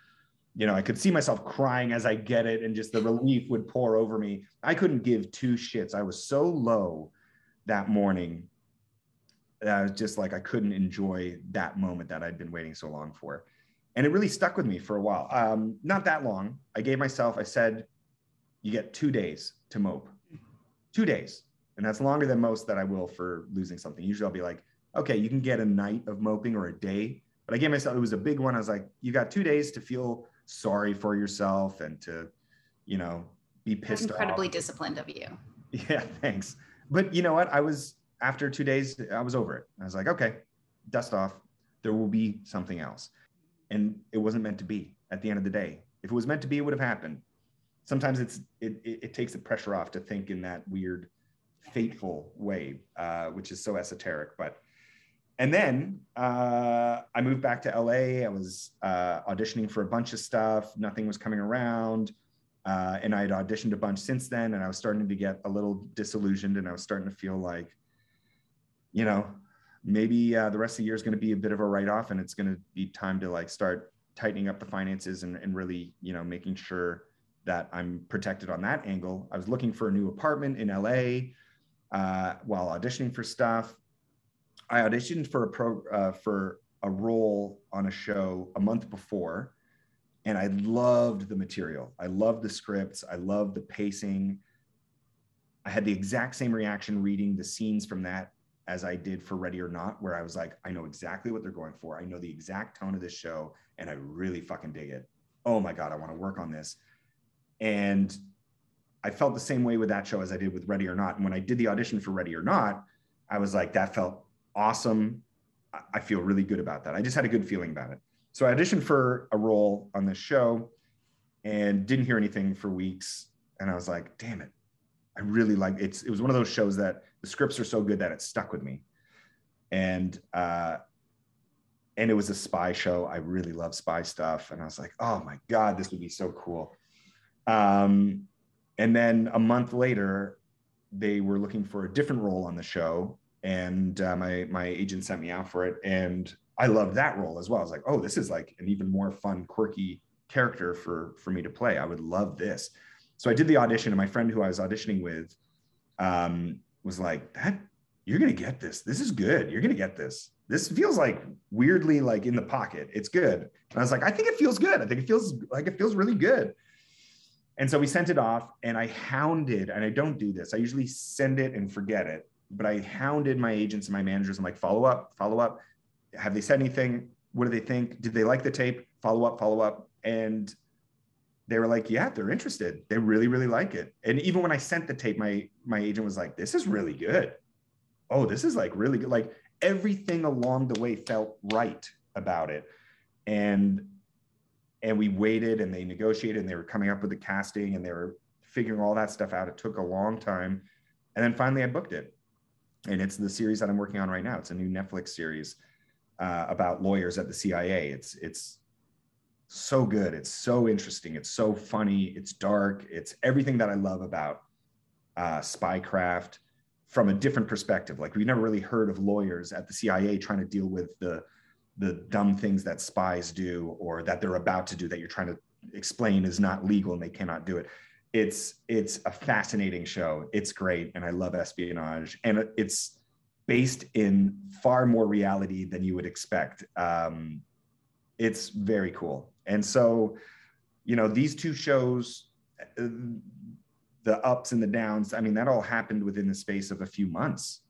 you know, I could see myself crying as I get it and just the relief would pour over me. I couldn't give two shits. I was so low that morning that I was just like, I couldn't enjoy that moment that I'd been waiting so long for and it really stuck with me for a while. Um, not that long. I gave myself, I said, you get two days to mope, two days. And that's longer than most that I will for losing something. Usually I'll be like, okay, you can get a night of moping or a day. But I gave myself, it was a big one. I was like, you got two days to feel sorry for yourself and to, you know, be pissed That's incredibly off. disciplined of you. Yeah, thanks. But you know what? I was, after two days, I was over it. I was like, okay, dust off. There will be something else and it wasn't meant to be at the end of the day. If it was meant to be, it would have happened. Sometimes it's it, it, it takes the pressure off to think in that weird, fateful way, uh, which is so esoteric. But and then uh, I moved back to LA. I was uh, auditioning for a bunch of stuff. Nothing was coming around. Uh, and I had auditioned a bunch since then, and I was starting to get a little disillusioned, and I was starting to feel like, you know, maybe uh, the rest of the year is going to be a bit of a write-off and it's going to be time to like start tightening up the finances and, and really you know making sure that i'm protected on that angle i was looking for a new apartment in la uh, while auditioning for stuff i auditioned for a pro uh, for a role on a show a month before and i loved the material i loved the scripts i loved the pacing i had the exact same reaction reading the scenes from that as I did for Ready or Not, where I was like, I know exactly what they're going for. I know the exact tone of this show, and I really fucking dig it. Oh my God, I want to work on this. And I felt the same way with that show as I did with Ready or Not. And when I did the audition for Ready or Not, I was like, that felt awesome. I feel really good about that. I just had a good feeling about it. So I auditioned for a role on this show and didn't hear anything for weeks. And I was like, damn it. I really like it's it was one of those shows that the scripts are so good that it stuck with me. And uh and it was a spy show. I really love spy stuff. And I was like, oh my God, this would be so cool. Um, and then a month later, they were looking for a different role on the show. And uh, my my agent sent me out for it. And I loved that role as well. I was like, oh, this is like an even more fun, quirky character for for me to play. I would love this. So I did the audition, and my friend who I was auditioning with um, was like, "That you're gonna get this. This is good. You're gonna get this. This feels like weirdly like in the pocket. It's good." And I was like, "I think it feels good. I think it feels like it feels really good." And so we sent it off, and I hounded. And I don't do this. I usually send it and forget it. But I hounded my agents and my managers. I'm like, "Follow up, follow up. Have they said anything? What do they think? Did they like the tape? Follow up, follow up." And they were like, yeah, they're interested. They really, really like it. And even when I sent the tape, my my agent was like, this is really good. Oh, this is like really good. Like everything along the way felt right about it. And and we waited and they negotiated and they were coming up with the casting and they were figuring all that stuff out. It took a long time. And then finally I booked it. and it's the series that I'm working on right now. It's a new Netflix series uh, about lawyers at the CIA. It's it's so good. It's so interesting. It's so funny. It's dark. It's everything that I love about uh, spycraft from a different perspective. Like we've never really heard of lawyers at the CIA trying to deal with the the dumb things that spies do or that they're about to do that you're trying to explain is not legal and they cannot do it. It's it's a fascinating show. It's great and I love espionage and it's based in far more reality than you would expect. Um, it's very cool. And so, you know, these two shows, uh, the ups and the downs, I mean, that all happened within the space of a few months,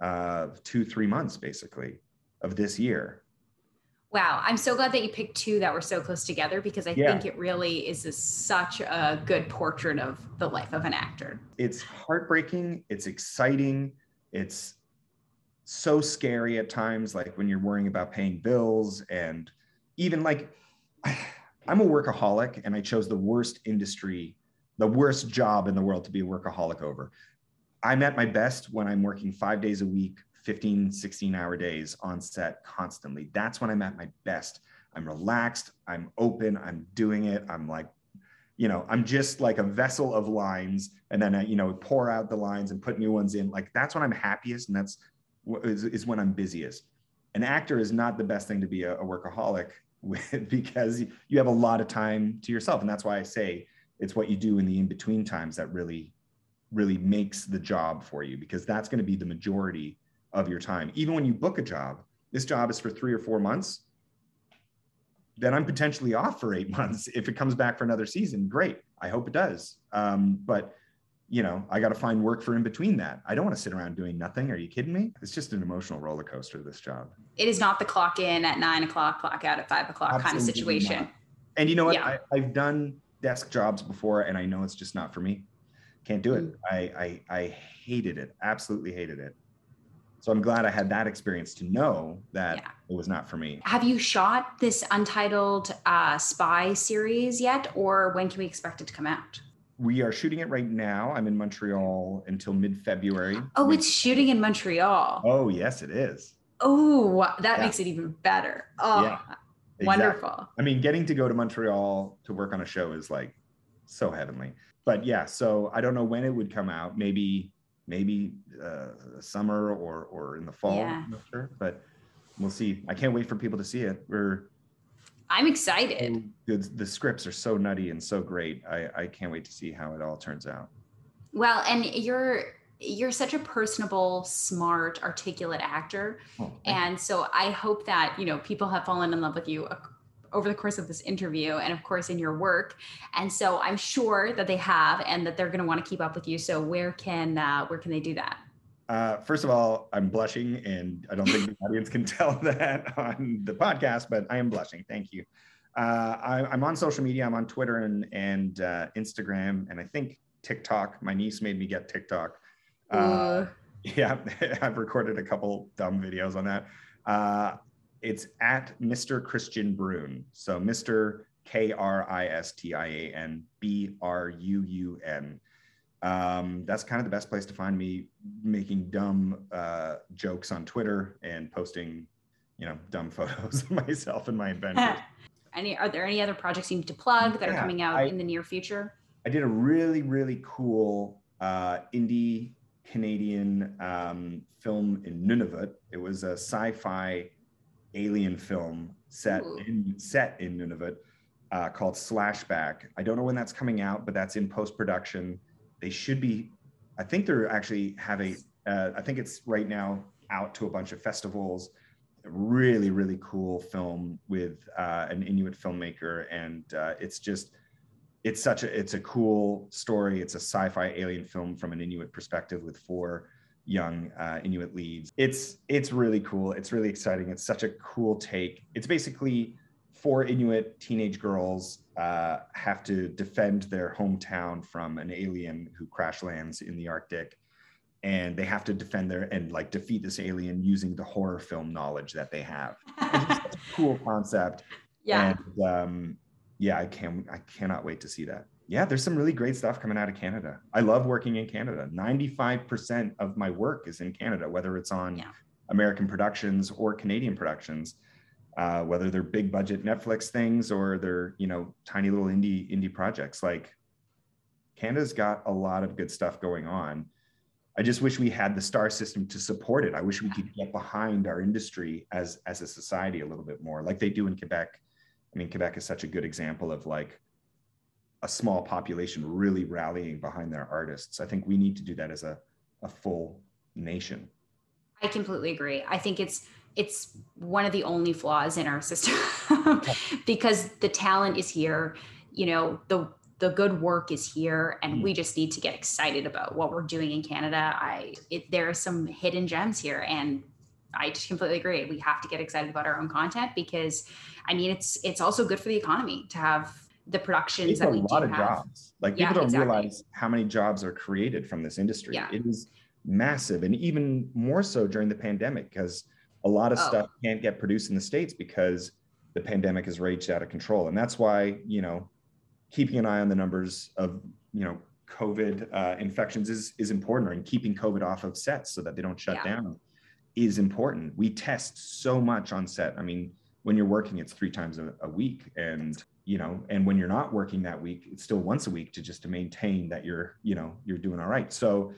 uh, two, three months basically of this year. Wow, I'm so glad that you picked two that were so close together because I yeah. think it really is a, such a good portrait of the life of an actor. It's heartbreaking, it's exciting, it's so scary at times, like when you're worrying about paying bills and even like I'm a workaholic and I chose the worst industry, the worst job in the world to be a workaholic over. I'm at my best when I'm working five days a week, 15, 16 hour days on set constantly. That's when I'm at my best. I'm relaxed, I'm open, I'm doing it. I'm like, you know, I'm just like a vessel of lines and then I, you know, pour out the lines and put new ones in. Like that's when I'm happiest and that's is, is when I'm busiest. An actor is not the best thing to be a, a workaholic with because you have a lot of time to yourself. And that's why I say it's what you do in the in between times that really, really makes the job for you because that's going to be the majority of your time. Even when you book a job, this job is for three or four months. Then I'm potentially off for eight months. If it comes back for another season, great. I hope it does. Um, but you know, I got to find work for in between that. I don't want to sit around doing nothing. Are you kidding me? It's just an emotional roller coaster, this job. It is not the clock in at nine o'clock, clock out at five o'clock Absolutely kind of situation. Not. And you know what? Yeah. I, have done desk jobs before and I know it's just not for me. Can't do it. Mm. I, I, I hated it. Absolutely hated it. So I'm glad I had that experience to know that yeah. it was not for me. Have you shot this untitled uh, spy series yet, or when can we expect it to come out? we are shooting it right now. I'm in Montreal until mid February. Oh, it's shooting in Montreal. Oh, yes, it is. Oh, that yeah. makes it even better. Oh, yeah, exactly. wonderful. I mean, getting to go to Montreal to work on a show is like so heavenly. But yeah, so I don't know when it would come out. Maybe, maybe uh, summer or or in the fall. Yeah. I'm not sure, but we'll see. I can't wait for people to see it. We're I'm excited. Good. The scripts are so nutty and so great. I, I can't wait to see how it all turns out. Well, and you're you're such a personable, smart, articulate actor, oh, and so I hope that you know people have fallen in love with you over the course of this interview, and of course in your work. And so I'm sure that they have, and that they're going to want to keep up with you. So where can uh, where can they do that? Uh, first of all, I'm blushing, and I don't think the audience can tell that on the podcast, but I am blushing. Thank you. Uh, I, am on social media. I'm on Twitter and and uh, Instagram, and I think TikTok. My niece made me get TikTok. Uh, yeah, I've recorded a couple dumb videos on that. It's at Mr. Kristian Bruun. So Mr. K R I S T I A N B R U U N um, that's kind of the best place to find me making dumb uh, jokes on Twitter and posting, you know, dumb photos of myself and my adventures. any are there any other projects you need to plug that yeah, are coming out I, in the near future? I did a really really cool uh, indie Canadian um, film in Nunavut. It was a sci-fi alien film set Ooh. in set in Nunavut uh, called Slashback. I don't know when that's coming out, but that's in post production they should be i think they're actually having uh, i think it's right now out to a bunch of festivals really really cool film with uh, an inuit filmmaker and uh, it's just it's such a it's a cool story it's a sci-fi alien film from an inuit perspective with four young uh, inuit leads it's it's really cool it's really exciting it's such a cool take it's basically four inuit teenage girls uh, have to defend their hometown from an alien who crash lands in the Arctic. And they have to defend their and like defeat this alien using the horror film knowledge that they have. It's a cool concept. Yeah. And um, yeah, I can I cannot wait to see that. Yeah, there's some really great stuff coming out of Canada. I love working in Canada. 95% of my work is in Canada, whether it's on yeah. American productions or Canadian productions, uh, whether they're big budget Netflix things or they're, you know, tiny little indie indie projects. Like Canada's got a lot of good stuff going on. I just wish we had the star system to support it. I wish we could get behind our industry as as a society a little bit more, like they do in Quebec. I mean, Quebec is such a good example of like a small population really rallying behind their artists. I think we need to do that as a, a full nation. I completely agree. I think it's it's one of the only flaws in our system because the talent is here, you know, the the good work is here and we just need to get excited about what we're doing in Canada. I it, there are some hidden gems here and I just completely agree. We have to get excited about our own content because I mean it's it's also good for the economy to have the productions it's that we a lot of have. jobs. Like yeah, people don't exactly. realize how many jobs are created from this industry. Yeah. It is massive, and even more so during the pandemic because a lot of oh. stuff can't get produced in the states because the pandemic has raged out of control, and that's why you know keeping an eye on the numbers of you know COVID uh, infections is is important, and keeping COVID off of sets so that they don't shut yeah. down is important. We test so much on set. I mean, when you're working, it's three times a, a week, and you know and when you're not working that week it's still once a week to just to maintain that you're you know you're doing all right. So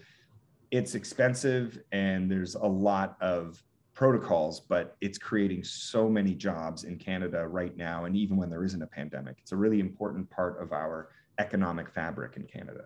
it's expensive and there's a lot of protocols but it's creating so many jobs in canada right now and even when there isn't a pandemic it's a really important part of our economic fabric in canada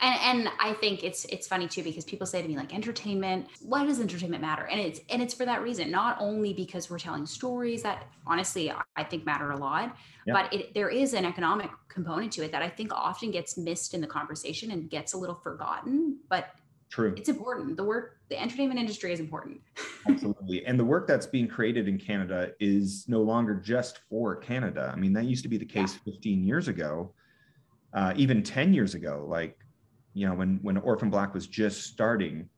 and, and I think it's it's funny too because people say to me like entertainment why does entertainment matter and it's and it's for that reason not only because we're telling stories that honestly I think matter a lot yeah. but it, there is an economic component to it that I think often gets missed in the conversation and gets a little forgotten but True. It's important. The work, the entertainment industry is important. Absolutely. And the work that's being created in Canada is no longer just for Canada. I mean, that used to be the case yeah. 15 years ago, uh, even 10 years ago. Like you know, when when Orphan Black was just starting,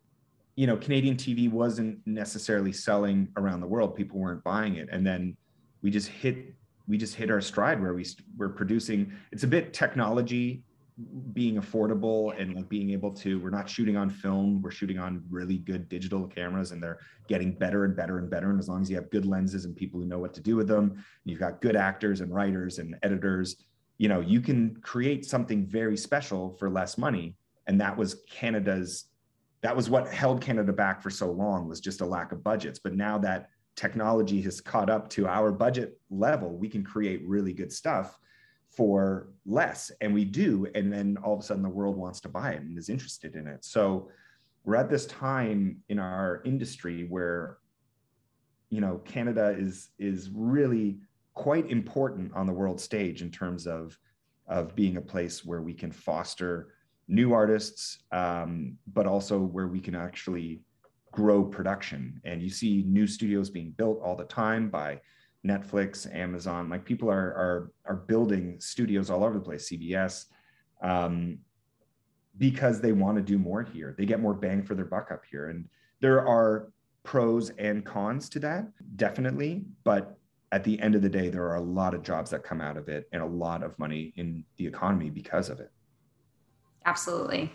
you know, Canadian TV wasn't necessarily selling around the world. People weren't buying it, and then we just hit we just hit our stride where we we're producing. It's a bit technology being affordable and like being able to we're not shooting on film we're shooting on really good digital cameras and they're getting better and better and better and as long as you have good lenses and people who know what to do with them you've got good actors and writers and editors you know you can create something very special for less money and that was canada's that was what held canada back for so long was just a lack of budgets. But now that technology has caught up to our budget level we can create really good stuff for less. And we do. And then all of a sudden the world wants to buy it and is interested in it. So we're at this time in our industry where you know canada is is really quite important on the world stage in terms of of being a place where we can foster new artists, um, but also where we can actually grow production. And you see new studios being built all the time by Netflix, Amazon. Like people are are are building studios all over the place. CBS. Um, because they want to do more here. They get more bang for their buck up here. And there are pros and cons to that, definitely. But at the end of the day, there are a lot of jobs that come out of it and a lot of money in the economy because of it. Absolutely.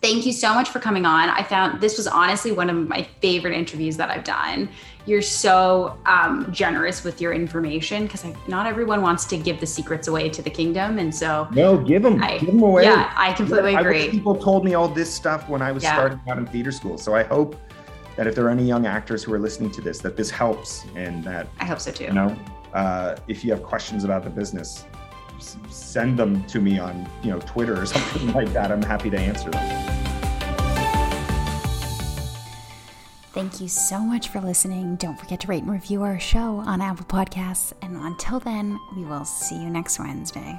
Thank you so much for coming on. I found this was honestly one of my favorite interviews that I've done. You're so um, generous with your information because not everyone wants to give the secrets away to the kingdom, and so no, give them, I, give them away. Yeah, I completely agree. I people told me all this stuff when I was yeah. starting out in theater school, so I hope that if there are any young actors who are listening to this, that this helps, and that I hope so too. You know, uh, if you have questions about the business, send them to me on you know Twitter or something like that. I'm happy to answer them. Thank you so much for listening. Don't forget to rate and review our show on Apple Podcasts. And until then, we will see you next Wednesday.